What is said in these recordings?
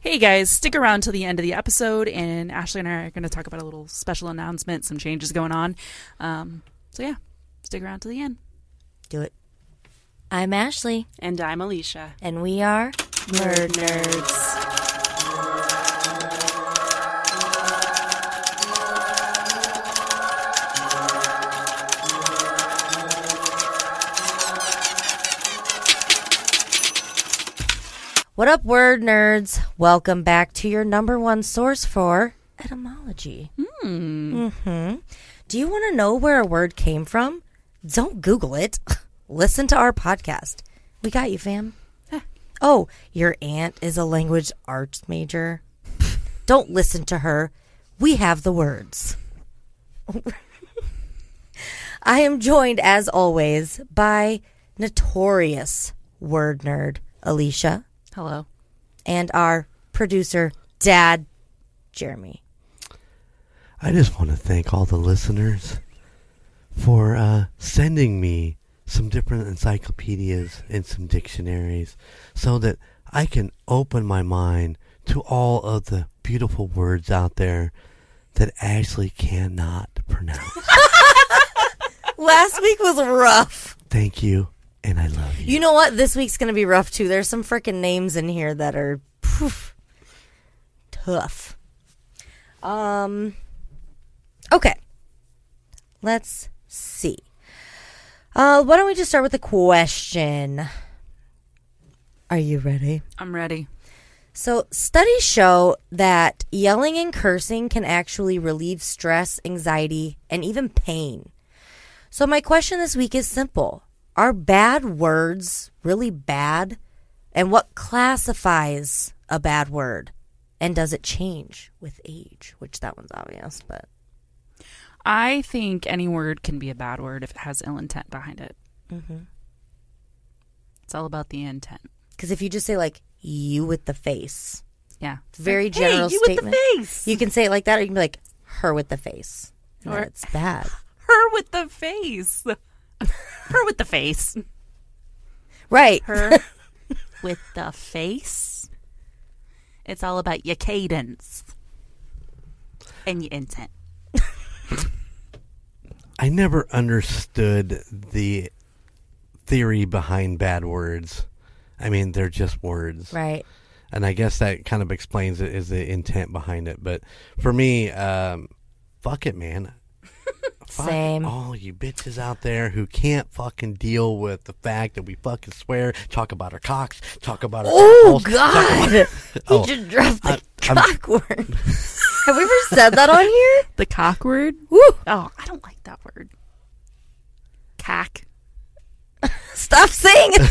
Hey guys, stick around till the end of the episode, and Ashley and I are going to talk about a little special announcement, some changes going on. Um, so yeah, stick around till the end. Do it. I'm Ashley, And I'm Alicia. and we are Nerd Nerds. What up, word nerds? Welcome back to your number one source for etymology. Hmm. hmm Do you want to know where a word came from? Don't Google it. Listen to our podcast. We got you, fam. Oh, your aunt is a language arts major. Don't listen to her. We have the words. I am joined, as always, by notorious word nerd Alicia Hello. and our producer, Dad Jeremy. I just want to thank all the listeners for uh, sending me some different encyclopedias and some dictionaries so that I can open my mind to all of the beautiful words out there that Ashley cannot pronounce. Last week was rough. Thank you, and I love you. You know what? This week's going to be rough too. There's some freaking names in here that are poof, tough. Um. Okay. Let's see. Uh, why don't we just start with a question? Are you ready? I'm ready. So, studies show that yelling and cursing can actually relieve stress, anxiety, and even pain. So, my question this week is simple Are bad words really bad? And what classifies a bad word? And does it change with age? Which that one's obvious, but I think any word can be a bad word if it has ill intent behind it. Mm-hmm. It's all about the intent. because if you just say like you with the face, Yeah. it's very Hey, general you statement. with the face. You can say it like that, or you can be like her with the face. No, Or- it's bad. Her with the face. Her with the face. Right. Her with the face. It's all about your cadence and your intent. I never understood the theory behind bad words. I mean, they're just words. Right. and I guess that kind of explains it is the intent behind it. But for me, um, fuck it, man. Fuck Same. all you bitches out there who can't fucking deal with the fact that we fucking swear, talk about our cocks, talk about our Oh assholes, talk God! about- he Oh, just dropped the I'm- cock word. Have we ever said that on here? The cock word? Woo! Oh, I don't like that word. Cack. Stop saying it.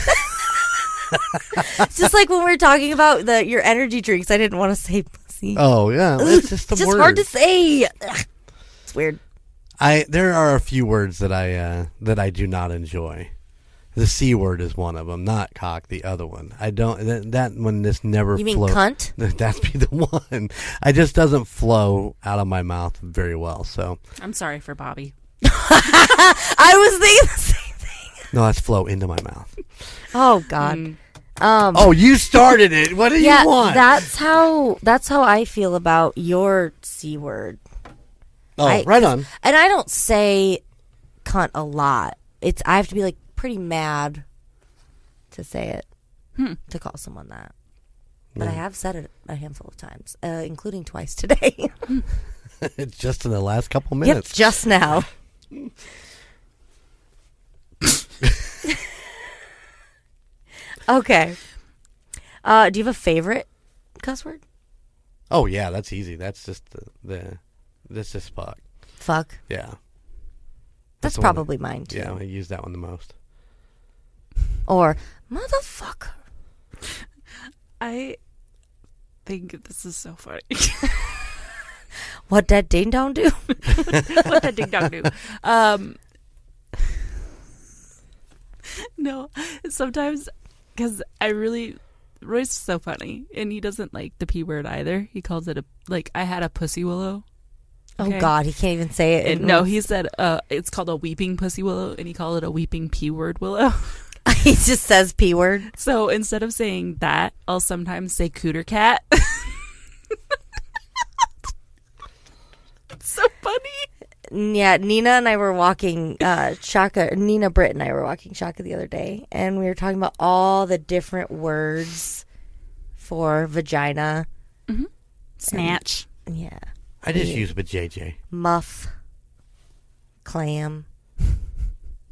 it's just like when we were talking about the your energy drinks. I didn't want to say pussy. Oh yeah, it's just a it's just word. hard to say. Ugh. It's weird. I there are a few words that I uh, that I do not enjoy. The c word is one of them, not cock. The other one, I don't. That, that one just never. You mean flow- cunt? That's be the one. I just doesn't flow out of my mouth very well. So I'm sorry for Bobby. I was thinking the same thing. no, that's flow into my mouth. Oh God. Mm. Um. Oh, you started it. What do yeah, you want? that's how that's how I feel about your c word. Oh, I- right on. And I don't say cunt a lot. It's I have to be like pretty mad to say it. Hmm. To call someone that. But I have said it a handful of times, uh, including twice today. it's just in the last couple yep, minutes. just now. okay. Uh, do you have a favorite cuss word? Oh yeah, that's easy. That's just the, the that's just fuck. Fuck. Yeah. That's, the one that- probably mine too. Yeah, I use that one the most. Or motherfucker. I think this is so funny. What that ding dong do? what that ding dong do? Um, no, sometimes because I really Roy's so funny, and he doesn't like the p word either. He calls it a like I had a pussy willow. Oh, okay. Oh God, he can't even say it. No, he said uh, it's called a weeping pussy willow, and he called it a weeping p word willow. he just says p word. So instead of saying that, I'll sometimes say cooter cat. so funny. Yeah, Nina and I were walking uh, Nina Britt and I were walking Shaka the other day, and we were talking about all the different words for vagina, mm-hmm. snatch. And, yeah I just use but JJ. Muff, clam,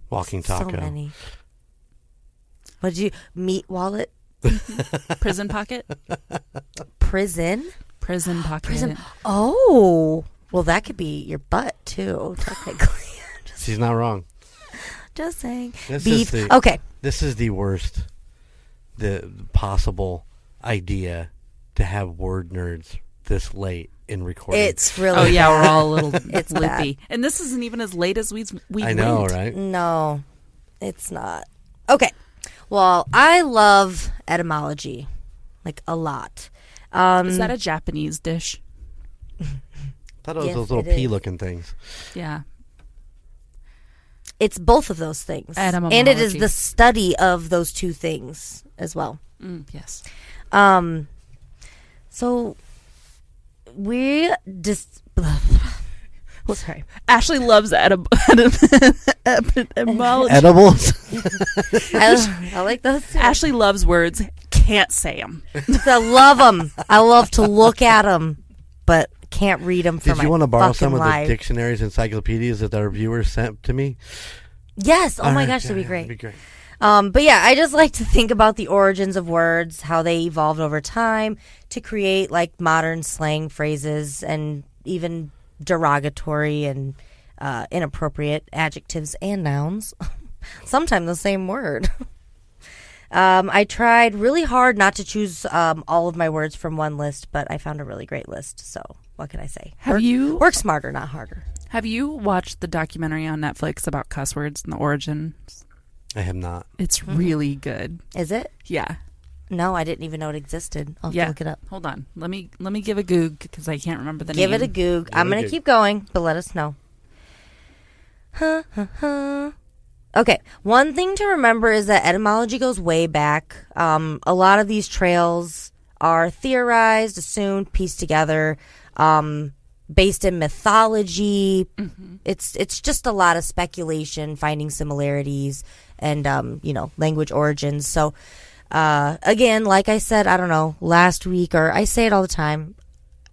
Walking taco. so many. What did you, meat wallet, Prison pocket. prison? Prison pocket. Prison. Oh, well, that could be your butt too, technically. She's not wrong. Just saying. This Beef. is the Okay. this is the worst the possible idea to have word nerds this late in recording. It's really. Oh yeah, we're all a little It's loopy, and this isn't even as late as we we. I know, went. right? No, it's not. Okay. Well, I love etymology, like a lot. Um, Is that a Japanese dish? I thought it was Yes, those little pea-looking things. Yeah. it's both of those things, Etymology. and it is the study of those two things as well. Mm, yes. Um, so we just. Sorry. Ashley loves edib- etymology. Edibles? I, I like those. Too. Ashley loves words. Can't say them. I love them. I love to look at them, but can't read them for Did my you want to borrow some of life. the dictionaries, encyclopedias that our viewers sent to me? Yes. Oh All my right, gosh, yeah, that'd be yeah, great. That'd be great. Um, but yeah, I just like to think about the origins of words, how they evolved over time to create like modern slang phrases and even derogatory and uh, inappropriate adjectives and nouns. Sometimes the same word. um, I tried really hard not to choose um, all of my words from one list, but I found a really great list. So what can I say? Have work, you work smarter, not harder? have you watched the documentary on Netflix about cuss words and the origins? I have not. It's Mm-hmm. really good. Is it? Yeah. No, I didn't even know it existed. I'll have Yeah. look it up. Hold on. Let me let me give a goog because I can't remember the name. Give name. it a goog. I'm it a going to goog. keep going, but let us know. Huh, huh, huh. Okay, one thing to remember is that etymology goes way back. Um, a lot of these trails are theorized, assumed, pieced together, um, based in mythology. It's it's just a lot of speculation, finding similarities, and um, you know, language origins. So, uh, again, like I said, I don't know, last week, or I say it all the time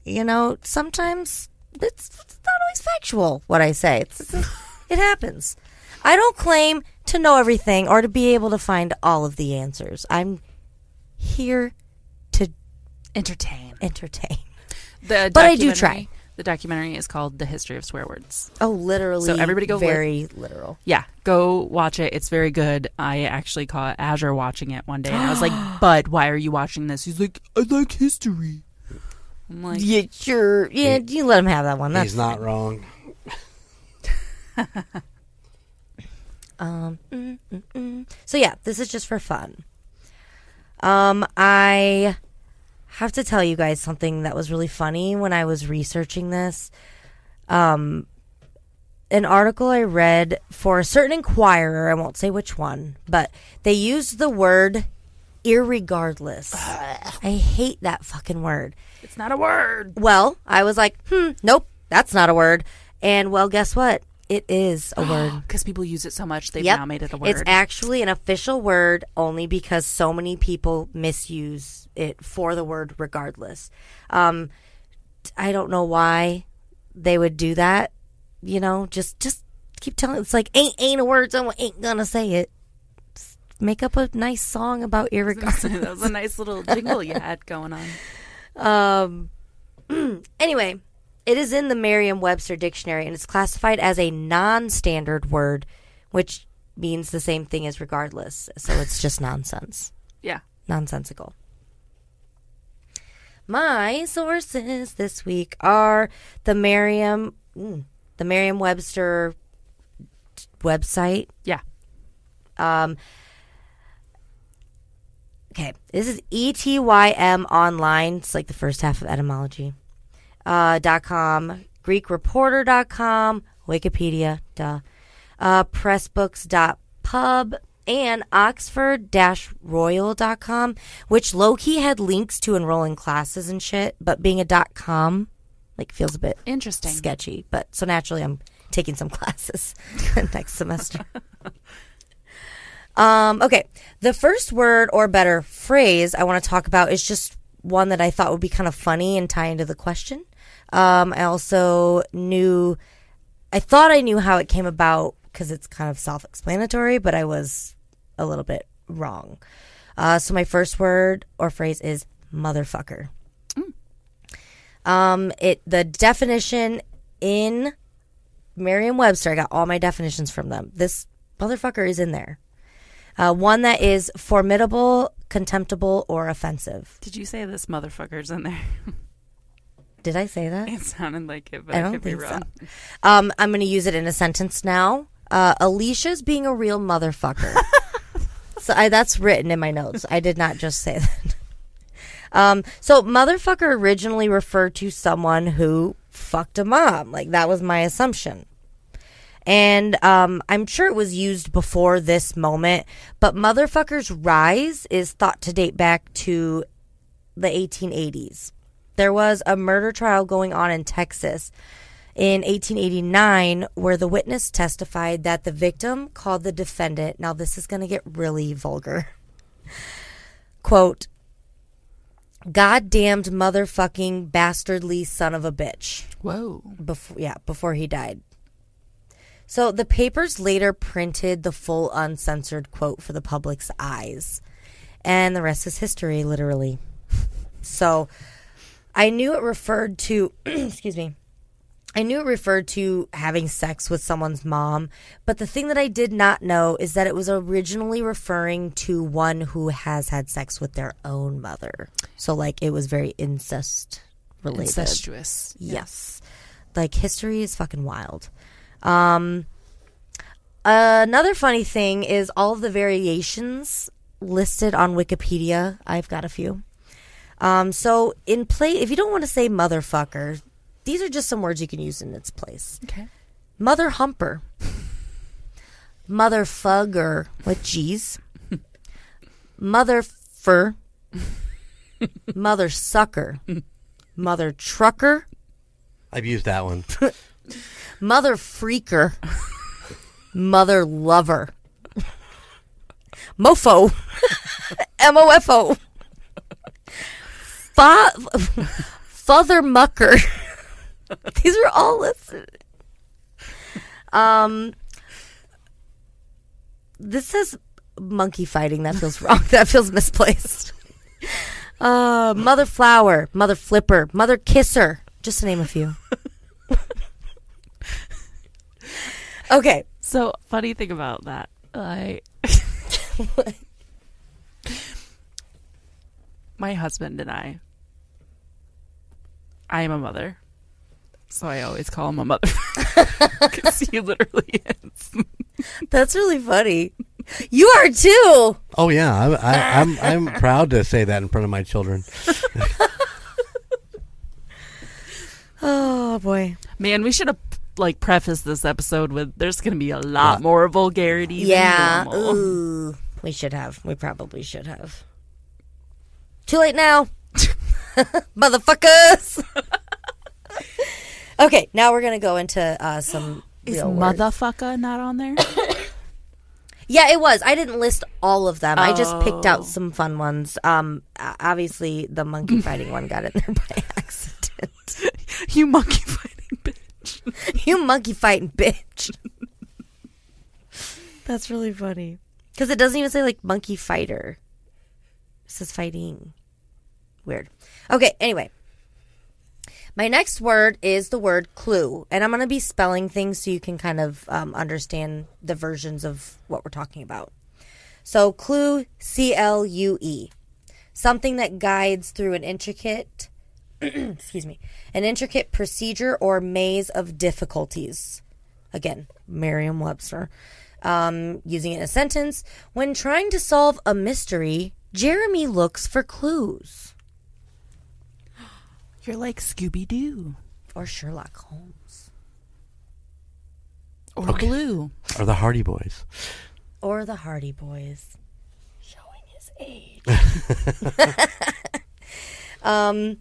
you know, sometimes it's, it's not always factual what I say. It's, it's- it happens. I don't claim to know everything or to be able to find all of the answers. I'm here to Entertain. entertain. The But I do try. The documentary is called "The History of Swear Words." Oh, literally. So everybody go very literal. Yeah, go watch it. It's very good. I actually caught Azure watching it one day, and I was like, "Bud, why are you watching this?" He's like, "I like history." I'm like, Yeah, sure. Yeah, you let him have that one. That's He's not wrong. Um, mm, mm, mm. So yeah, this is just for fun. Um, I have to tell you guys something that was really funny when I was researching this. Um, an article I read for a certain inquirer, I won't say which one, but they used the word irregardless. I hate that fucking word. "It's not a word." Well, I was like, hmm, nope, that's not a word. And well, guess what? It is a word. Because people use it so much, they've Yep. now made it a word. It's actually an official word only because so many people misuse it for the word regardless. Um, I don't know why they would do that. You know, just just keep telling. It's like ain't ain't a word. Someone ain't gonna say it. Make up a nice song about irregardless. that was a nice little jingle you had going on. Um, anyway, it is in the Merriam Webster dictionary and it's classified as a non standard word, which means the same thing as regardless. So it's just nonsense. Yeah. Nonsensical. My sources this week are the Merriam, mm, the Merriam Webster website. Yeah. Um, okay, this is E ETYM online. It's like the first half of etymology. Uh, dot com, GreekReporter.com, Wikipedia, duh, uh, Pressbooks.pub, and Oxford-Royal.com, which low key had links to enrolling classes and shit, but being a dot com, like feels a bit Interesting. sketchy. But so naturally, I'm taking some classes next semester. Um, okay. The first word or better phrase I want to talk about is just one that I thought would be kind of funny and tie into the question. Um, I also knew, I thought I knew how it came about because it's kind of self explanatory, but I was a little bit wrong. Uh, so my first word or phrase is motherfucker. Um, it the definition in Merriam-Webster. I got all my definitions from them. This motherfucker is in there. Uh, one that is formidable, contemptible, or offensive. Did you say this motherfucker's in there? Did I say that? It sounded like it, but I I, don't could be think so. Um, I'm going to use it in a sentence now. Uh, Alicia's being a real motherfucker. so I, that's written in my notes. I did not just say that. Um, so motherfucker originally referred to someone who fucked a mom. Like that was my assumption. And um, I'm sure it was used before this moment, but motherfucker's rise is thought to date back to the 1880s. There was a murder trial going on in Texas in 1889 where the witness testified that the victim called the defendant, now this is going to get really vulgar, quote, goddamned motherfucking bastardly son of a bitch. Whoa. before yeah before he died. So the papers later printed the full uncensored quote for the public's eyes. And the rest is history literally. So i knew it referred to excuse me I knew it referred to having sex with someone's mom, but the thing that I did not know is that it was originally referring to one who has had sex with their own mother. So, like, it was very incest related. Incestuous. Yes. Like history is fucking wild. Um another funny thing is all of the variations listed on Wikipedia. I've got a few. Um so in play if you don't want to say motherfucker, these are just some words you can use in its place. Okay. Mother humper. mother Motherfugger with G's. Mother fur. Mother sucker. Mother trucker. I've used that one. Mother freaker. Mother lover. Mofo. M O F O. Fa- Father mucker. These are all listed. Um, this says monkey fighting. That feels wrong. That feels misplaced. Uh, mother flower, mother flipper, mother kisser, just to name a few. okay, So funny thing about that, I my husband and I, I am a mother, so I always call him a mother because he literally is. that's really funny. You are too. Oh yeah, I, I, I'm I'm proud to say that in front of my children. Oh boy. Man, we should have like prefaced this episode with "There's going to be a lot What? more vulgarity." Yeah. than. Ooh. We should have. We probably should have. Too late now. Motherfuckers. okay, now we're going to go into uh, some Is real words. motherfucker not on there? Yeah, it was. I didn't list all of them. I just picked Oh. out some fun ones. Um, obviously, the monkey fighting one got in there by accident. you monkey fighting bitch. you monkey fighting bitch. That's really funny. Because it doesn't even say like monkey fighter. Says fighting. Weird. Okay, anyway. My next word is the word clue. And I'm going to be spelling things so you can kind of um, understand the versions of what we're talking about. So, clue, C L U E. Something that guides through an intricate excuse me, an intricate procedure or maze of difficulties. Again, Merriam Webster. Um, using it in a sentence, when trying to solve a mystery, Jeremy looks for clues. You're like Scooby Doo Or Sherlock Holmes. or Okay. Blue. Or the Hardy Boys. Or the Hardy Boys. Showing his age. um,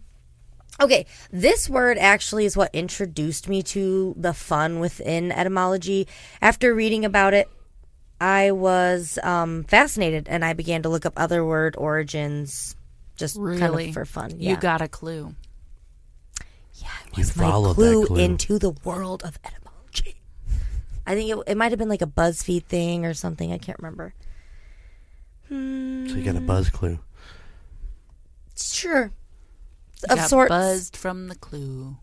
Okay, this word actually is what introduced me to the fun within etymology. After reading about it, I was um, fascinated and I began to look up other word origins just kind of for fun. You got a clue. yeah, it You was my followed that clue, clue. into the world of etymology. I think it, it might have been like a BuzzFeed thing or something. I can't remember. So you got a buzz clue. Sure. You Of got sorts. buzzed from the clue.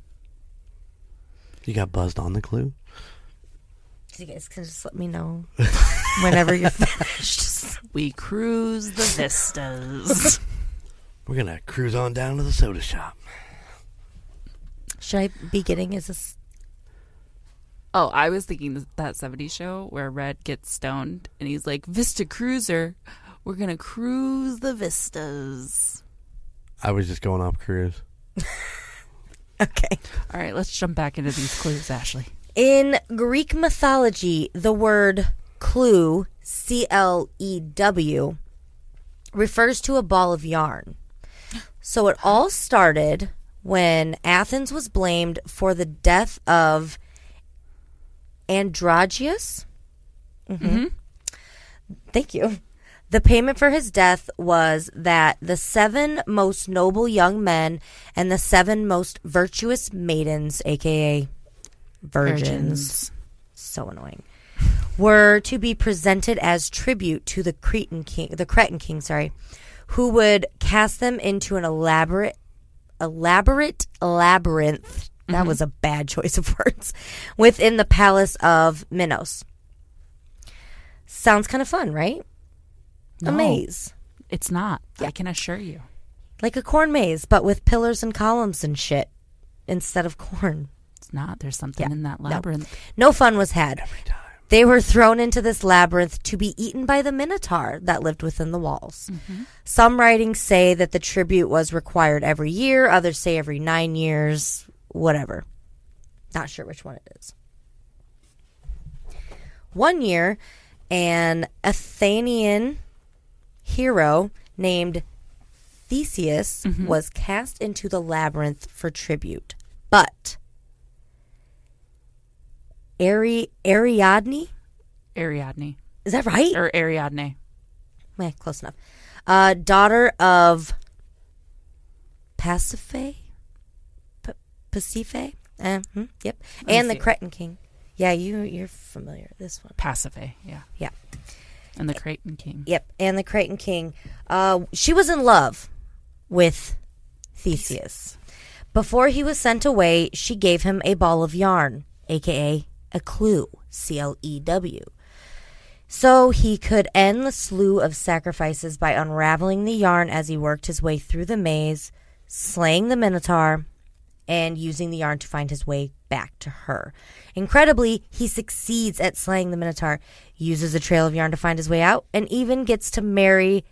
You got buzzed on the clue. You guys can just let me know whenever you're finished. We cruise the vistas. We're gonna cruise on down to the soda shop. Should I be getting is this oh, I was thinking th- that 70s show where Red gets stoned and he's like, Vista Cruiser, we're going to cruise the vistas. I was just going off cruise. okay? All right, let's jump back into these clues, Ashley. In Greek mythology, the word clue, C L E W, refers to a ball of yarn. So it all started when Athens was blamed for the death of Androgeus. Mm-hmm. Thank you. The payment for his death was that the seven most noble young men and the seven most virtuous maidens, aka virgins, so annoying, were to be presented as tribute to the Cretan king, the Cretan king, sorry, who would cast them into an elaborate, elaborate labyrinth. That mm-hmm. was a bad choice of words. Within the palace of Minos. Sounds kind of fun, right? A maze. It's not. I can assure you. Like a corn maze, but with pillars and columns and shit instead of corn. It's not. There's something Yeah. in that labyrinth. No fun was had. They were thrown into this labyrinth to be eaten by the Minotaur that lived within the walls. Mm-hmm. Some writings say that the tribute was required every year, others say every nine years, whatever. Not sure which one it is. One year, an Athenian hero named Theseus mm-hmm. was cast into the labyrinth for tribute. But Ari- Ariadne, Ariadne. is that right? Or Ariadne. Eh, close enough. Uh, daughter of Pasiphae, P- Pasiphae, uh, hmm, yep, and the see. Cretan king. Yeah, you you're familiar with this one. Pasiphae. Yeah. Yeah. And the Cretan King. Yep, and the Cretan king. Uh, she was in love with Theseus. Before he was sent away, she gave him a ball of yarn, aka a clue, C L E W. So he could end the slew of sacrifices by unraveling the yarn as he worked his way through the maze, slaying the Minotaur, and using the yarn to find his way back to her. Incredibly, he succeeds at slaying the Minotaur, uses a trail of yarn to find his way out, and even gets to marry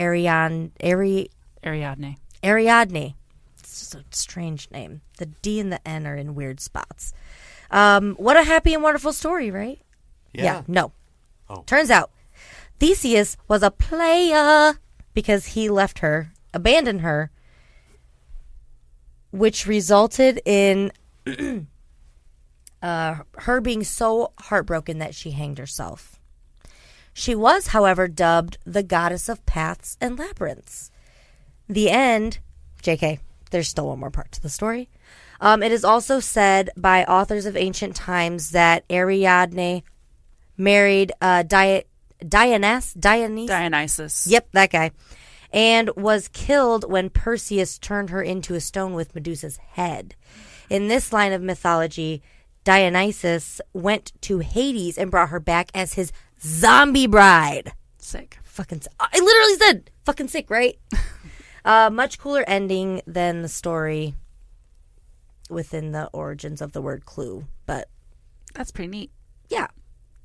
Ariane, Ari, Ariadne. Ariadne. It's just a strange name. The D and the N are in weird spots. Um, what a happy and wonderful story, right? Yeah, no. Oh. Turns out Theseus was a player because he left her, abandoned her, which resulted in uh, her being so heartbroken that she hanged herself. She was, however, dubbed the goddess of paths and labyrinths. The end, JK, there's still one more part to the story. Um, it is also said by authors of ancient times that Ariadne married uh, Di- Dionys, Dionys, Dionysus. Yep, that guy. And was killed when Perseus turned her into a stone with Medusa's head. In this line of mythology, Dionysus went to Hades and brought her back as his zombie bride. Sick. Fucking, s- I literally said fucking sick, right? uh, much cooler ending than the story within the origins of the word clue, but That's pretty neat. yeah,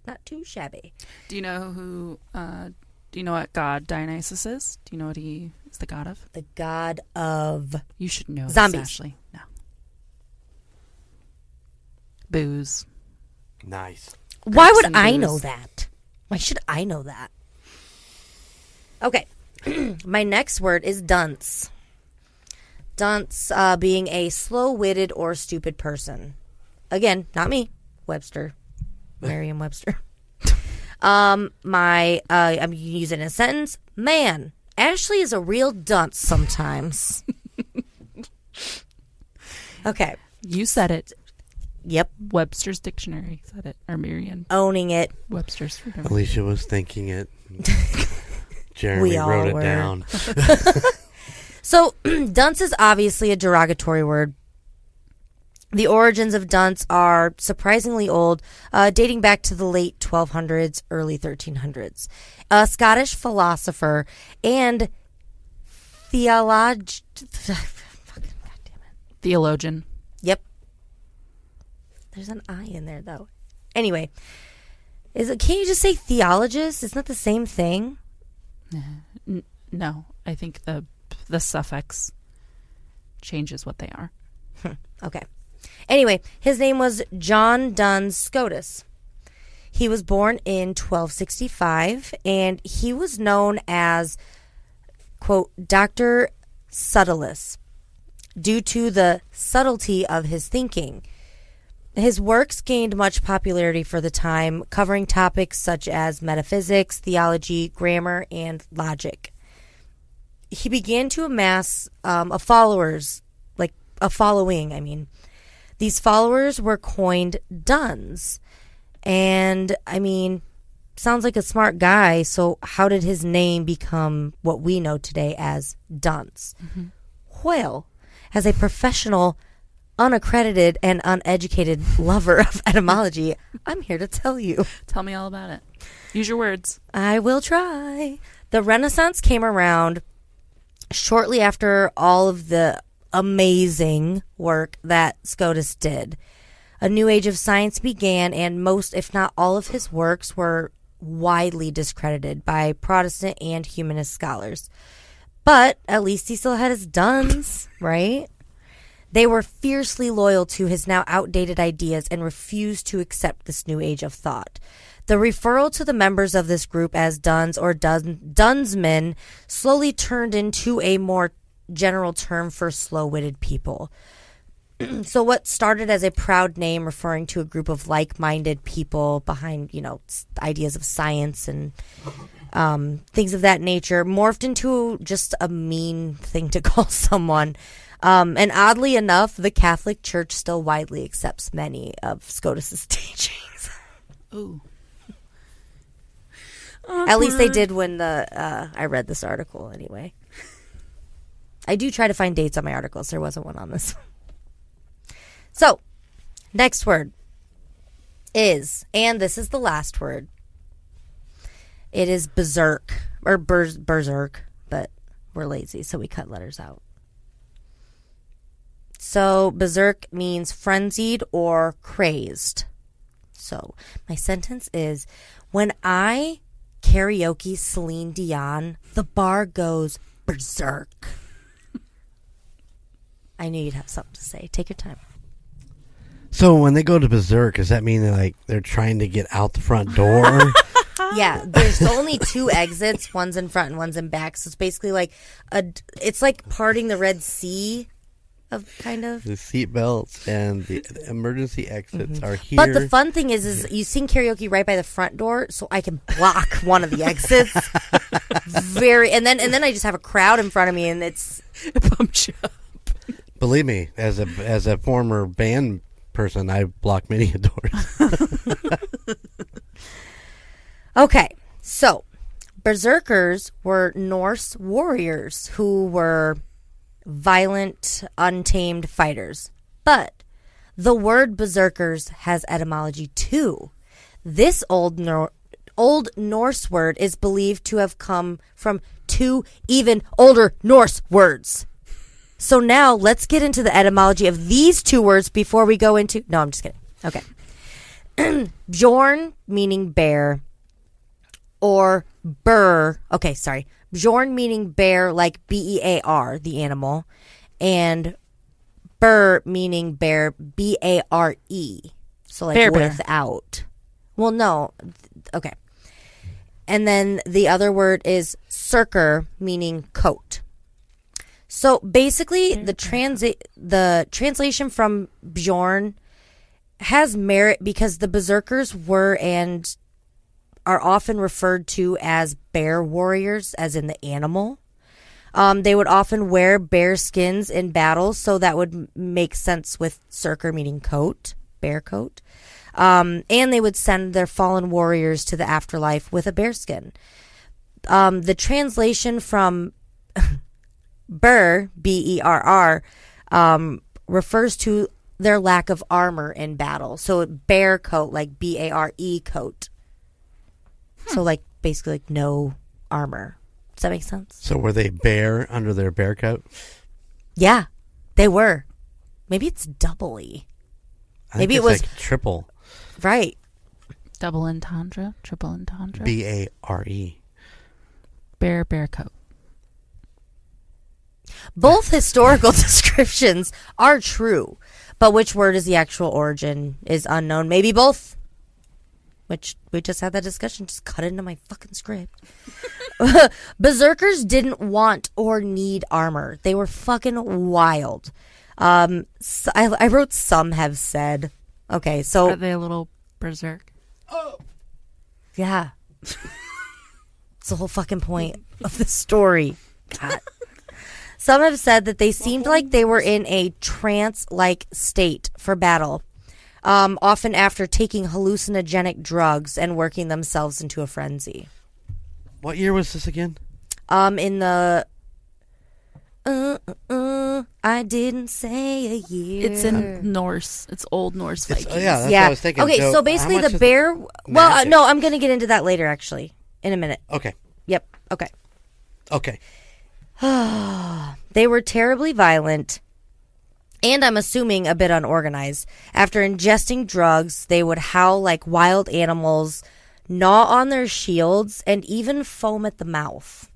not too shabby. Do you know who? Uh, do you know what god Dionysus is? Do you know what he is the god of? The god of You should know. this, Zombies. Ashley. No. Booze. Nice. Why would I booze. know that? Why should I know that? Okay. My next word is dunce. Dunce uh, being a slow-witted or stupid person. Again, not me. Webster, Merriam-Webster. um, my uh, I'm using a sentence. Man, Ashley is a real dunce sometimes. okay. You said it. Yep. Webster's dictionary said it, or Merriam Owning it. Webster's. whatever. Alicia was thinking it. Jeremy We all wrote it were. down. So, dunce is obviously a derogatory word. The origins of dunce are surprisingly old, uh, dating back to the late 1200s, early 1300s. A Scottish philosopher and theolog. Theologian. Yep. There's an I in there though. Anyway, is it? Can you just say theologist? Isn't that the same thing? N- no, I think the the suffix changes what they are. Okay. Anyway, his name was John Duns Scotus. He was born in 1265 and he was known as, quote, Dr. Subtilis due to the subtlety of his thinking. His works gained much popularity for the time, covering topics such as metaphysics, theology, grammar, and logic. He began to amass um, a followers, like a following, I mean. These followers were coined Duns. And I mean, sounds like a smart guy. So, how did his name become what we know today as Duns? Well, as a professional, unaccredited, and uneducated lover of etymology, I'm here to tell you. Tell me all about it. Use your words. I will try. The Renaissance came around shortly after all of the amazing work that Scotus did. A new age of science began, and most, if not all, of his works were widely discredited by Protestant and humanist scholars. But at least he still had his duns, right? They were fiercely loyal to his now outdated ideas and refused to accept this new age of thought. The referral to the members of this group as Duns or Dun- Dunsmen slowly turned into a more general term for slow witted people. so, what started as a proud name referring to a group of like minded people behind, you know, ideas of science and um, things of that nature morphed into just a mean thing to call someone. Um, and oddly enough, the Catholic Church still widely accepts many of Scotus's teachings. Ooh. At least they did when the uh, I read this article anyway. I do try to find dates on my articles. There wasn't one on this. So, next word is, and this is the last word. It is berserk or ber- berserk, but we're lazy, so we cut letters out. So, berserk means frenzied or crazed. So, my sentence is when I karaoke Celine Dion, the bar goes berserk. I knew you'd have something to say. Take your time. So when they go to berserk, does that mean they're like they're trying to get out the front door? Yeah, there's only two exits. One's in front and one's in back. So it's basically like a. It's like parting the Red Sea, of kind of. the seat belts and the, the emergency exits mm-hmm. are here. But the fun thing is, is you sing karaoke right by the front door, so I can block one of the exits. Very, and then and then I just have a crowd in front of me, and it's It bumps you up. Believe me, as a as a former band person, I block blocked many doors. Okay, so berserkers were Norse warriors who were violent, untamed fighters. But the word berserkers has etymology too. This old Nor- old Norse word is believed to have come from two even older Norse words. So now let's get into the etymology of these two words before we go into. No, I'm just kidding. Okay. Bjorn, meaning bear, or berr. Okay, sorry. Bjorn meaning bear, like B E A R, the animal, and berr meaning bear, B A R E. So like Bear bear. without. Well, no. Okay. And then the other word is circer, meaning coat. So basically, the transi- the translation from Bjorn has merit because the berserkers were and are often referred to as bear warriors, as in the animal. Um, they would often wear bear skins in battle, so that would make sense with Circer meaning coat, bear coat. Um, and they would send their fallen warriors to the afterlife with a bear skin. Um, the translation from Berr, B E R R, um, refers to their lack of armor in battle. So bear coat, like B A R E coat. So hmm. like basically like no armor. Does that make sense? So were they bare under their bear coat? Yeah, they were. Maybe it's doubly. I think Maybe it was- like triple Right. Double entendre, triple entendre. B A R E. bear, bear coat. Both historical descriptions are true, but which word is the actual origin is unknown. Maybe both. Which we just had that discussion. Just cut into my fucking script. Berserkers didn't want or need armor. They were fucking wild. Um, so I, I wrote some have said. Okay, so Are they a little berserk? Oh! Yeah, it's the whole fucking point of the story. God. Some have said that they seemed like they were in a trance like state for battle, um, often after taking hallucinogenic drugs and working themselves into a frenzy. What year was this again? Um, in the. Uh, uh, uh, I didn't say a year. It's in Norse. It's old Norse It's- Vikings. yeah, that's yeah. what I was thinking. Okay, So so, basically, the is bear. Well, uh, no, I'm going to get into that later, actually, in a minute. Okay. Yep. Okay. Okay. They were terribly violent and I'm assuming a bit unorganized. After ingesting drugs, they would howl like wild animals, gnaw on their shields, and even foam at the mouth.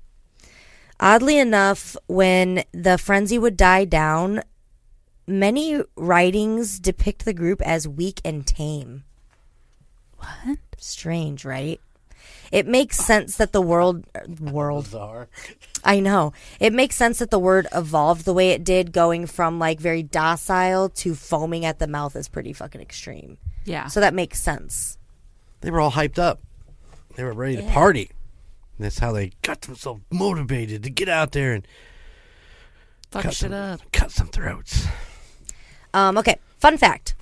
Oddly enough, when the frenzy would die down, many writings depict the group as weak and tame. What? Strange, right? It makes sense that the world world Bizarre. I know. It makes sense that the word evolved the way it did, going from like very docile to foaming at the mouth is pretty fucking extreme. Yeah. So that makes sense. They were all hyped up. They were ready to party. And that's how they got themselves motivated to get out there and Fuck cut shit some, up. cut some throats. Um, okay, fun fact.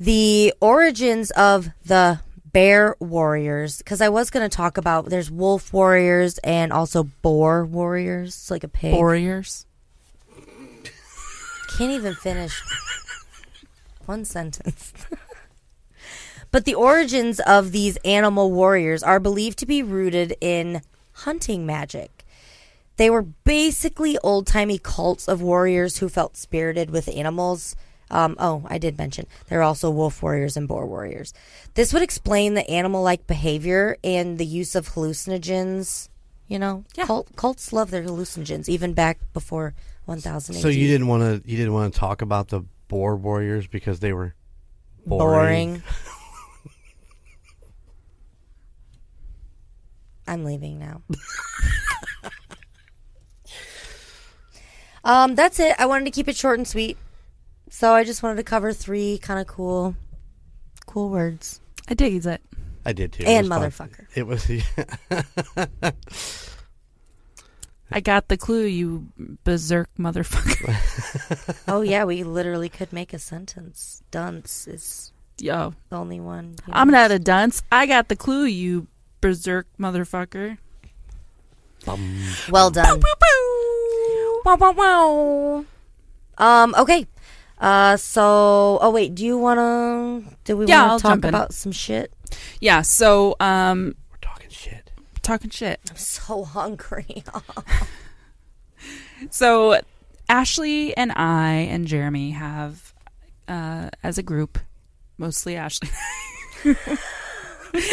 The origins of the bear warriors, because I was going to talk about there's wolf warriors and also boar warriors. Like a pig. Warriors. Can't even finish one sentence. but the origins of these animal warriors are believed to be rooted in hunting magic. They were basically old timey cults of warriors who felt spirited with animals. Um, oh, I did mention there are also wolf warriors and boar warriors. This would explain the animal like behavior and the use of hallucinogens. You know, Yeah. cult, cults love their hallucinogens, even back before 1000 So you didn't want to you didn't want to talk about the boar warriors because they were boring. boring. I'm leaving now. um, that's it. I wanted to keep it short and sweet. So I just wanted to cover three kind of cool cool words. I dig it. I did too. It And fun. motherfucker. It was I got the clue, you berserk motherfucker. Oh yeah, we literally could make a sentence. Dunce is Yo, the only one. I'm know. not a dunce. I got the clue, you berserk motherfucker. Bum. Well done. Wow, wow, wow. Um, okay. Uh, so, oh wait, do you want to, do we Yeah, want I'll to talk jump in. about some shit? Yeah, so um We're talking shit. talking shit. I'm so hungry. So Ashley and I and Jeremy have uh as a group, mostly Ashley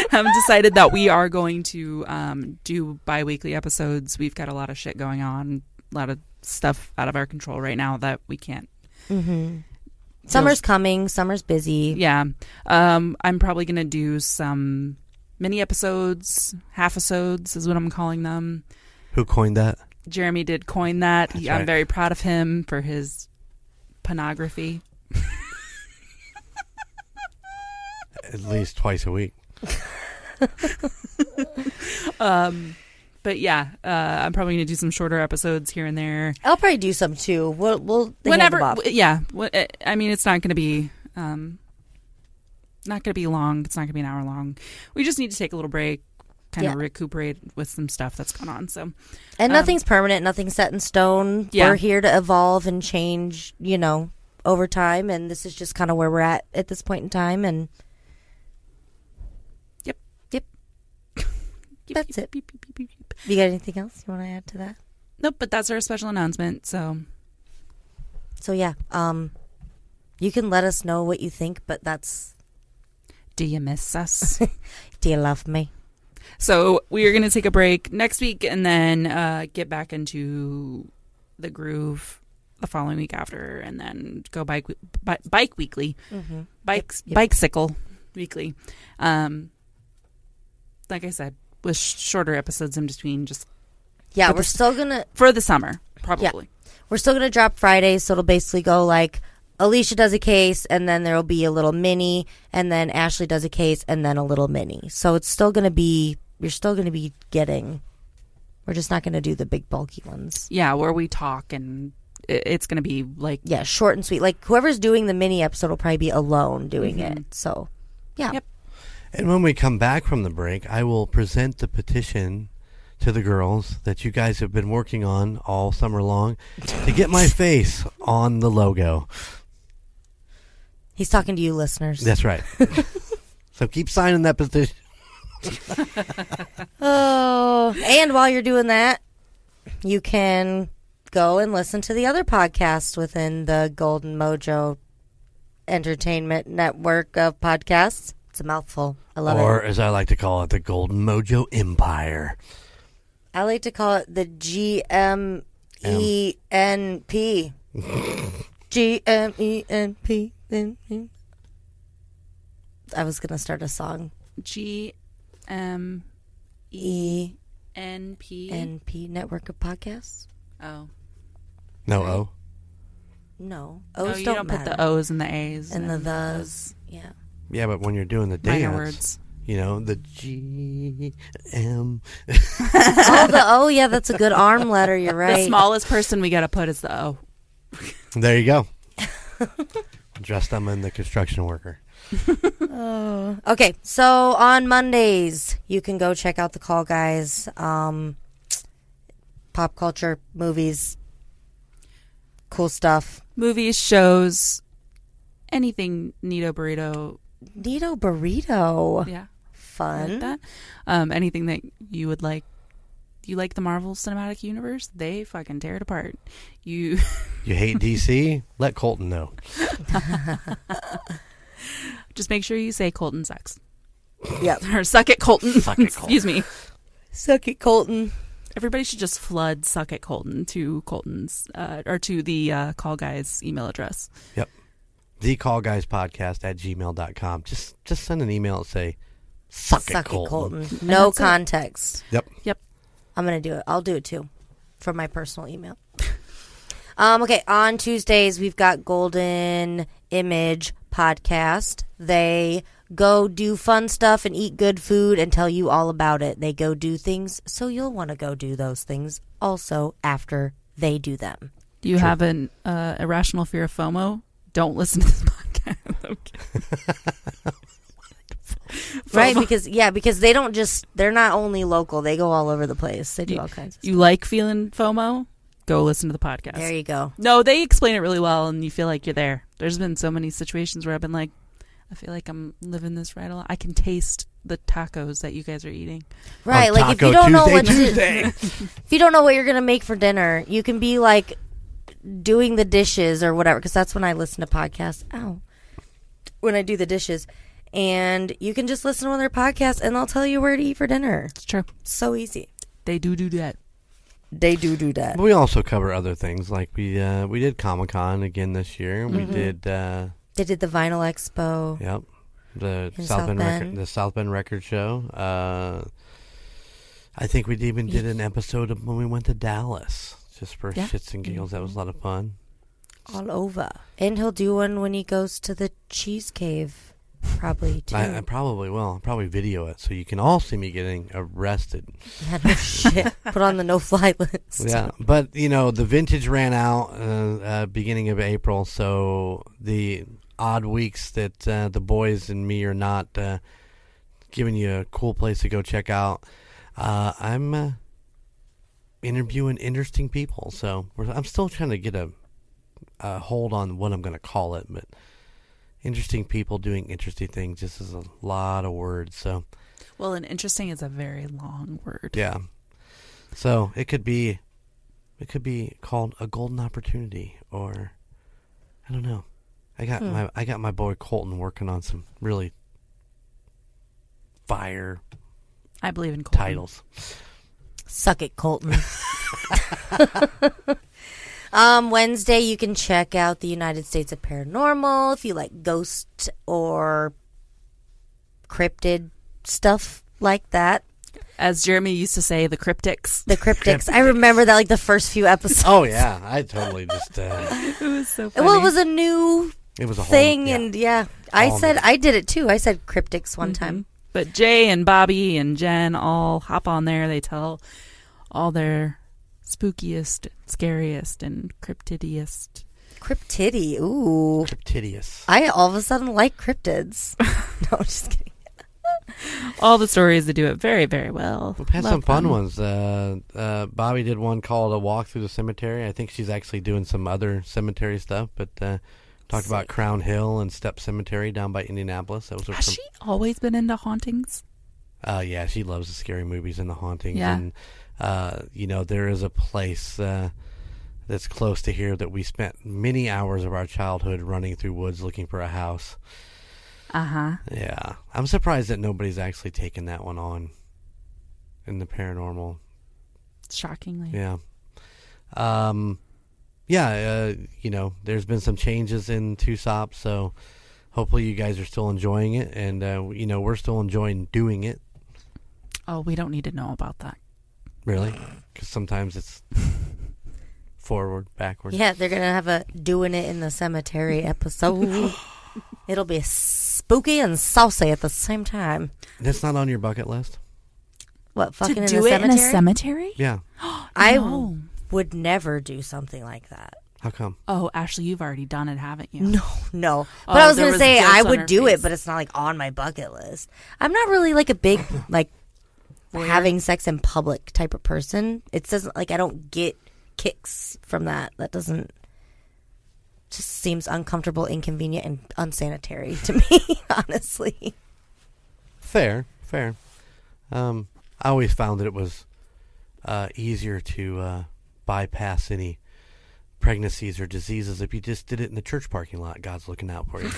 have decided that we are going to um do bi-weekly episodes. We've got a lot of shit going on, a lot of stuff out of our control right now that we can't mm-hmm. Summer's coming. Summer's busy. Yeah. Um, I'm probably going to do some mini episodes, half episodes is what I'm calling them. Who coined that? Jeremy did coin that. That's I'm very proud of him for his pornography. At least twice a week. Um, but yeah, uh, I'm probably going to do some shorter episodes here and there. I'll probably do some too. We'll we'll Whenever, yeah. uh, I mean, it's not going to be, um, not going to be long. It's not going to be an hour long. We just need to take a little break, kind Yeah. of recuperate with some stuff that's going on. So And Um, nothing's permanent, nothing's set in stone. Yeah. We're here to evolve and change, you know, over time. And this is just kind of where we're at at this point in time. And Yep. Yep. That's it. You got anything else you want to add to that? Nope, but that's our special announcement. So So yeah, um, you can let us know what you think, but that's do you miss us? do you love me? So we are going to take a break next week and then uh, get back into the groove the following week after, and then go bike bi- bike weekly, Mm-hmm. bikes yep. bicycle weekly. Um, like I said, with shorter episodes in between, just Yeah, we're the- still gonna for the summer, probably. Yeah. we're still gonna drop Fridays, so it'll basically go like Alicia does a case, and then there'll be a little mini, and then Ashley does a case, and then a little mini. So it's still gonna be you're still gonna be getting. We're just not gonna do the big bulky ones. Yeah, where we talk and it's going to be like Yeah, short and sweet. Like whoever's doing the mini episode will probably be alone doing Mhm. it. So yeah, Yep. And when we come back from the break, I will present the petition to the girls that you guys have been working on all summer long to get my face on the logo. he's talking to you, listeners. That's right. so keep signing that petition. Oh, and while you're doing that, you can go and listen to the other podcasts within the Golden Mojo Entertainment Network of podcasts. It's a mouthful. I love or, it. as I like to call it, the Golden Mojo Empire. I like to call it the G M E N P. G M E N P. I was gonna start a song. G M E N P. N P Network of podcasts. Oh, No Right. O. No, oh, O's you don't, don't put the O's and the A's and the and thes. Yeah. Yeah, but when you're doing the minor dance, words. you know, the G M. oh, the oh, yeah, that's a good arm letter. You're The right. smallest person we got to put is the O. There you go. Dressed them in the construction worker. Oh. Okay, so on Mondays you can go check out the Call Guys, um, pop culture, movies, cool stuff. Movies, shows, anything Nito Burrito. Nito burrito, Yeah, fun. like that. Um, anything that you would like. You like the Marvel Cinematic Universe? They fucking tear it apart. You You hate DC? Let Colton know. just make sure you say Colton sucks Yep. or suck it Colton. Suck it, Excuse me. Suck it, Colton. Everybody should just flood suck it Colton to Colton's uh, or to the uh, call guys email address. The Call Guys Podcast at gmail.com. Just just send an email and say, Suck, Suck it, Colton. No that's it. context. Yep. Yep. I'm gonna do it. I'll do it too, from my personal email. um. Okay. On Tuesdays we've got Golden Image podcast. They go do fun stuff and eat good food and tell you all about it. They go do things, so you'll want to go do those things also after they do them. Do you Sure. have an uh, irrational fear of FOMO? Don't listen to this podcast. Right? Because yeah, because they don't just they're not only local. They go all over the place. They do You- all kinds of You like feeling FOMO? Go listen to the podcast. There you go. No, they explain it really well, and you feel like you're there. There's been so many situations where I've been like, I feel like I'm living this right along. I can taste the tacos that you guys are eating. Right, On like if you don't know what to, if you don't know what you're gonna make for dinner, you can be like doing the dishes or whatever. Because that's when I listen to podcasts. Ow, when I do the dishes, and you can just listen to one of their podcasts, and they'll tell you where to eat for dinner. It's true. So easy. They do do that. They do do that. we also cover other things like we uh, we did Comic Con again this year. We Mhm. did uh, They did the vinyl expo. yep the In South South Bend record Bend. the South Bend Record Show. Uh, I think we even did an episode of when we went to Dallas, just for Yeah. shits and giggles. That was a lot of fun. All over. And he'll do one when he goes to the cheese cave, probably too. I, I probably will. I'll probably video it so you can all see me getting arrested. Yeah, no shit. Put on the no-fly list. Yeah, but you know the vintage ran out uh, uh, beginning of April, so the odd weeks that uh, the boys and me are not uh, giving you a cool place to go check out. Uh, I'm uh, interviewing interesting people, so we're, I'm still trying to get a, a hold on what I'm going to call it, but interesting people doing interesting things. This is a lot of words, so. Well, and interesting is a very long word. Yeah. So it could be, it could be called a golden opportunity, or I don't know. I got Hmm. my I got my boy Colton working on some really fire I believe in Colton. titles. Suck it, Colton. um, Wednesday, you can check out the United States of Paranormal if you like ghost or cryptid stuff like that. As Jeremy used to say, the cryptics. The cryptics. I remember that like the first few episodes. Oh yeah, I totally just uh, It was so funny. Well, it was a new it was a whole thing, yeah. and yeah, I said new. I did it too. I said cryptics one time. But Jay and Bobby and Jen all hop on there. They tell all their spookiest, scariest, and cryptidiest. Cryptidy. Ooh. Cryptidious. I all of a sudden like cryptids. no, just kidding. All the stories that do it very, very well. We've had Love some fun them. ones. Uh, uh, Bobby did one called "A Walk Through the Cemetery." I think she's actually doing some other cemetery stuff, but uh, talked about Crown Hill and Stepp Cemetery down by Indianapolis. That was Has from, she always been into hauntings? Uh, yeah, she loves the scary movies and the hauntings. Yeah. And, uh, you know, there is a place uh, that's close to here that we spent many hours of our childhood running through woods looking for a house. Uh huh. Yeah. I'm surprised that nobody's actually taken that one on in the paranormal. Shockingly. Yeah. Um, yeah, uh, you know, there's been some changes in Tusop, so hopefully you guys are still enjoying it. And, uh, you know, we're still enjoying doing it. Oh, we don't need to know about that. Really? Because sometimes it's forward, backward. Yeah, they're gonna have a doing it in the cemetery episode. It'll be spooky and saucy at the same time. That's not on your bucket list. What fucking to in do the it cemetery? in a cemetery? Yeah. I No. Would never do something like that. How come? Oh, Ashley, you've already done it, haven't you? No, no. But Oh, I was gonna was say I would do face. it, but it's not like on my bucket list. I'm not really like a big like having sex in public type of person. It doesn't like I don't get kicks from that. That doesn't just seems uncomfortable, inconvenient, and unsanitary to me. honestly, Fair, fair. Um, I always found that it was uh, easier to uh, bypass any pregnancies or diseases if you just did it in the church parking lot. God's looking out for you.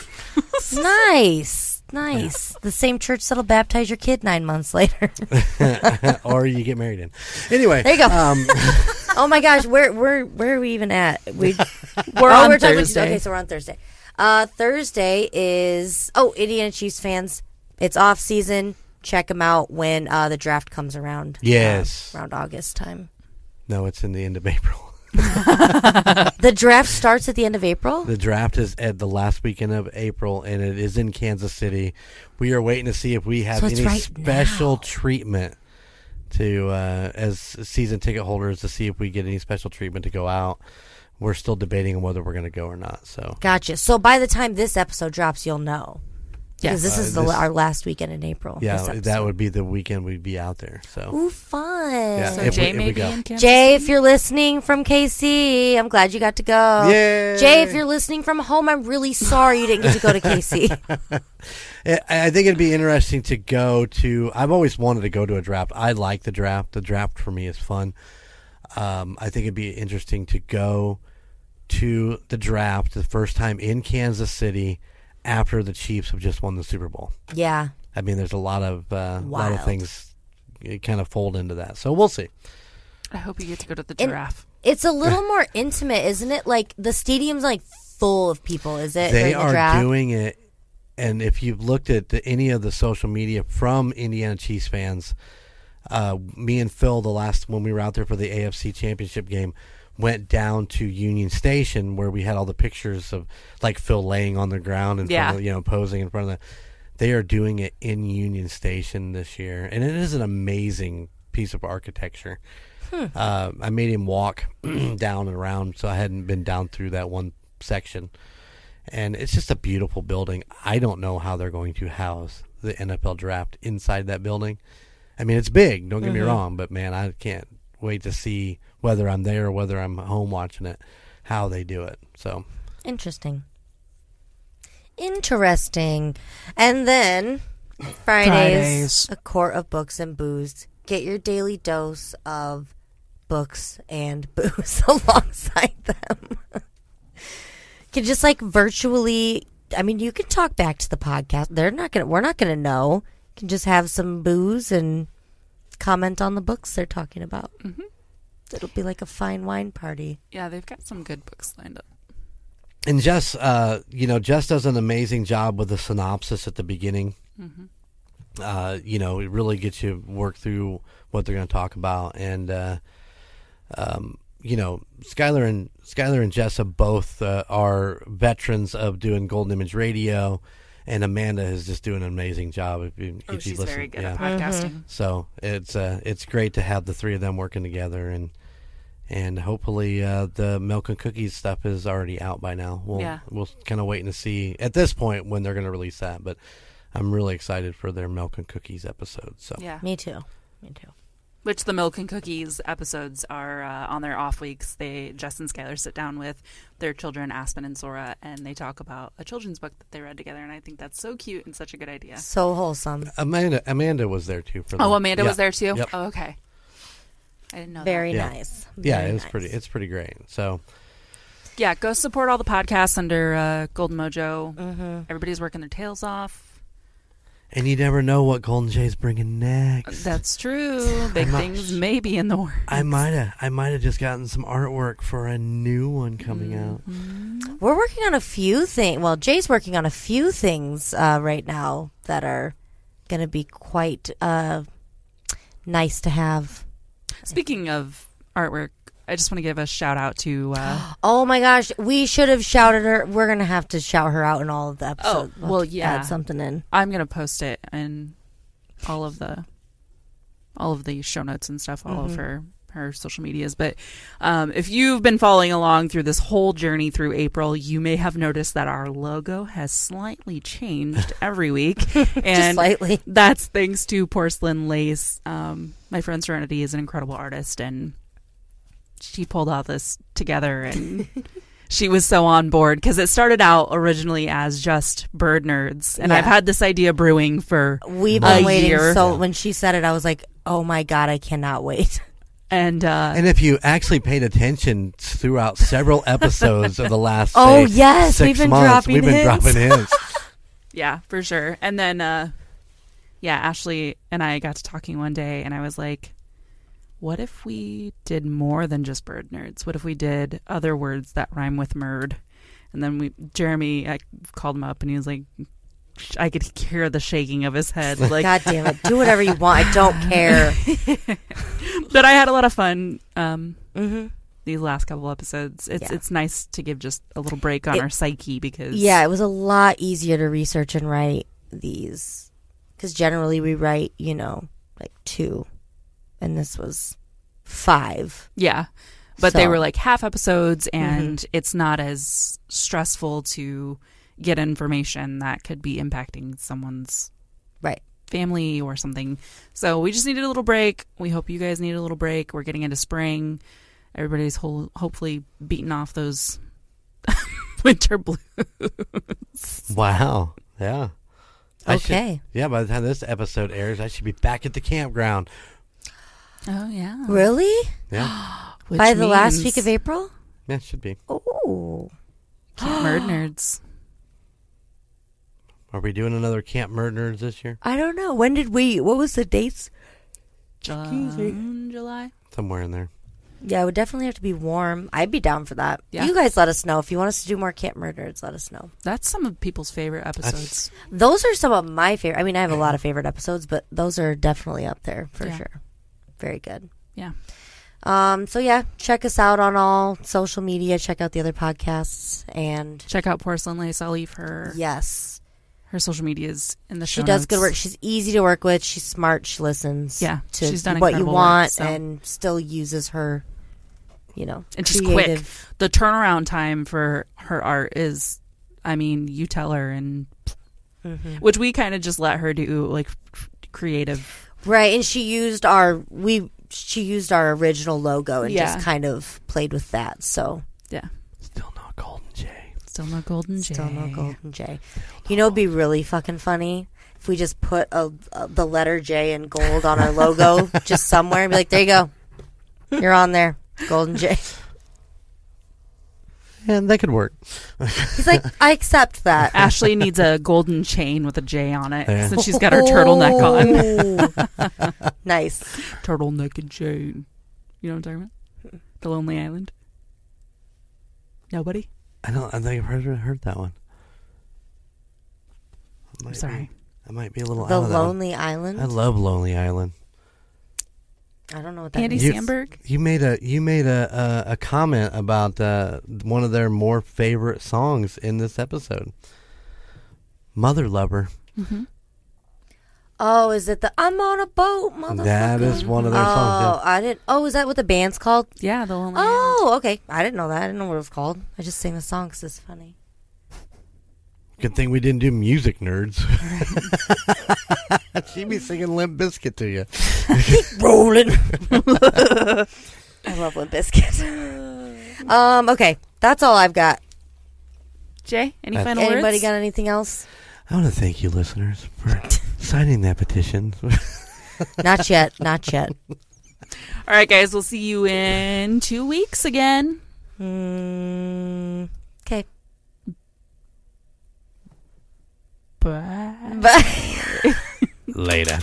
nice, nice. The same church that'll baptize your kid nine months later. or you get married in. Anyway, There you go. Um, oh my gosh, where where where are we even at? We We're oh, on we're talking about- Thursday. okay, so we're on Thursday. Uh, Thursday is oh Indiana Chiefs fans. It's off season. Check them out when uh, the draft comes around. Yes. uh, around August time. No, it's in the end of April. The draft starts at the end of April. The draft is at the last weekend of April, and it is in Kansas City. We are waiting to see if we have So any right special now. treatment to, uh, as season ticket holders, to see if we get any special treatment to go out. We're still debating on whether we're going to go or not. So Gotcha. So by the time this episode drops, you'll know. Because this Uh, is the, this- our last weekend in April. this yeah, episode. that would be the weekend we'd be out there. So Ooh, fun. Yeah, So if we- Jay if may we be go. in Kansas Jay, if City? you're listening from KC, I'm glad you got to go. Yay! Jay, if you're listening from home, I'm really sorry you didn't get to go to KC. I I think it'd be interesting to go to. I've always wanted to go to a draft. I like the draft. The draft for me is fun. Um, I think it'd be interesting to go to the draft the first time in Kansas City after the Chiefs have just won the Super Bowl. yeah. I mean, there's a lot of uh, lot of things kind of fold into that. So we'll see. I hope you get to go to the And- It's a little more intimate, isn't it? Like the stadium's like full of people, is it? they during the are draft? doing it and if you've looked at the, any of the social media from indiana chiefs fans uh, me and Phil, the last when we were out there for the AFC Championship game, went down to Union Station where we had all the pictures of like Phil laying on the ground and Yeah. you know posing in front of the. They are doing it in Union Station this year, and it is an amazing piece of architecture. Uh, I made him walk down and around, so I hadn't been down through that one section. And it's just a beautiful building. I don't know how they're going to house the NFL draft inside that building. I mean, it's big. Don't get me wrong, but man, I can't wait to see whether I'm there or whether I'm home watching it, how they do it. So Interesting. Interesting. And then Fridays, Fridays. a court of books and booze. Get your daily dose of books and booze alongside them. can just like virtually I mean you can talk back to the podcast. They're not gonna we're not gonna know. You can just have some booze and comment on the books they're talking about. Mhm. It'll be like a fine wine party. Yeah, they've got some good books lined up. and Jess, uh, you know, Jess does an amazing job with the synopsis at the beginning. Uh, you know, it really gets you work through what they're going to talk about, and uh, um, you know, Skylar and Skylar and Jessa both uh, are veterans of doing Golden Image Radio, and Amanda is just doing an amazing job. If you, Oh, if you she's listen, very good yeah. at podcasting. So it's uh, it's great to have the three of them working together, and and hopefully uh, the milk and cookies stuff is already out by now. We'll Yeah. we'll kind of waiting to see at this point when they're going to release that, but I'm really excited for their milk and cookies episode. So Yeah. Me too. Me too. Which the Milk and Cookies episodes are uh, on their off weeks. They Jess and Skylar sit down with their children, Aspen and Sora, and they talk about a children's book that they read together. And I think that's so cute and such a good idea. So wholesome. Amanda Amanda was there too for. Oh, the- Amanda yeah. was there too. Yep. Oh, okay. I didn't know. Very Yeah. nice. Yeah, Very it's nice. pretty. It's pretty great. So Yeah, go support all the podcasts under uh, Golden Mojo. Mm-hmm. Everybody's working their tails off. and you never know what Golden Jay's bringing next. That's true. Big I'm things may be in the works. I might have I might have just gotten some artwork for a new one coming out. Mm-hmm. We're working on a few things. Well, Jay's working on a few things uh, right now that are going to be quite uh, nice to have. Speaking of artwork, I just want to give a shout out to. Uh, Oh my gosh, we should have shouted her. We're going to have to shout her out in all of the episodes. Oh, well, yeah. Add something in. I'm gonna post it in all of the all of the show notes and stuff, all Mm-hmm. of her her social medias. But um, if you've been following along through this whole journey through April, you may have noticed that our logo has slightly changed every week, Just and slightly. that's thanks to Porcelain Lace. Um, my friend Serenity is an incredible artist, and she pulled all this together, and she was so on board because it started out originally as just bird nerds, and Yeah. I've had this idea brewing for We've a been waiting. year. So when she said it, I was like, oh my God, I cannot wait. and uh, And if you actually paid attention throughout several episodes of the last Oh, say, yes, six we've been months, dropping we've been hints. dropping hints. yeah, for sure. And then, uh, yeah, Ashley and I got to talking one day, and I was like, "What if we did more than just bird nerds? What if we did other words that rhyme with murd?" And then we, Jeremy, I called him up, and he was like, I could hear the shaking of his head, like. God damn it. Do whatever you want. I don't care. but I had a lot of fun. Um, hmm these last couple episodes, it's Yeah. it's nice to give just a little break on It- our psyche because Yeah, it was a lot easier to research and write these. Because generally we write, you know, like two. And this was five. Yeah. But they were like half episodes, and Mm-hmm. it's not as stressful to get information that could be impacting someone's Right. family or something. So we just needed a little break. We hope you guys need a little break. We're getting into spring. Everybody's whole, hopefully beating off those winter blues. Wow. Yeah. I should- Okay. yeah, by the time this episode airs, I should be back at the campground. Oh, yeah. Really? Yeah. Which By the last week of April? yeah, it should be. Oh. Camp Nerd Nerds. Are we doing another Camp Murder Nerds this year? I don't know. When did we? What was the dates? June, July. Somewhere in there. Yeah, it would definitely have to be warm. I'd be down for that. Yeah. You guys let us know. If you want us to do more Camp Murders, let us know. That's some of people's favorite episodes. Those are some of my favorite. I mean, I have a lot of favorite episodes, but those are definitely up there for Yeah. sure. Very good. Yeah. Um, so yeah, check us out on all social media. Check out the other podcasts, and Check out Porcelain Lace. I'll leave her yes, her social medias in the she show does good work. She's easy to work with. She's smart. She listens. Yeah, to she's done what you incredible work, want, so. and still uses her. You know, And she's quick. The turnaround time for her art is, I mean, you tell her, and Mhm. which we kind of just let her do, like creative. Right, and she used our we she used our original logo and Yeah. just kind of played with that. So Yeah, Still not Golden J. still no golden J. still no golden J. You know, it'd be really fucking funny if we just put a, a the letter J in gold on our logo just somewhere and be like, "There you go, you're on there, golden J." And that could work. He's like, "I accept that." Ashley needs a golden chain with a J on it Yeah. since she's got her turtleneck on. on. nice. turtleneck and chain. You know what I'm talking about? Hmm. The Lonely Island. Nobody. I don't. I think I've heard, heard that one. I I'm sorry. Be, I might be a little The out of that. Lonely Island. I love Lonely Island. I don't know what that Andy means. You- Samberg. You made a you made a a, a comment about uh, one of their more favorite songs in this episode. Mother Lover. Mm-hmm. Oh, is it the I'm on a boat, motherfucker? That is one of their oh, songs. I didn't. Oh, is that what the band's called? Yeah, the Lonely Island. Oh, okay. I didn't know that. I didn't know what it was called. I just sang the song 'cause it's funny. Good thing we didn't do music nerds. She'd be singing Limp Bizkit to you. Keep Rolling. I love Limp Bizkit. um. Okay, that's all I've got. Jay, any final Anybody words? got anything else? I want to thank you, listeners, for signing that petition. Not yet. Not yet. All right, guys, we'll see you in two weeks again. Mm, okay. Bye. Bye. Later.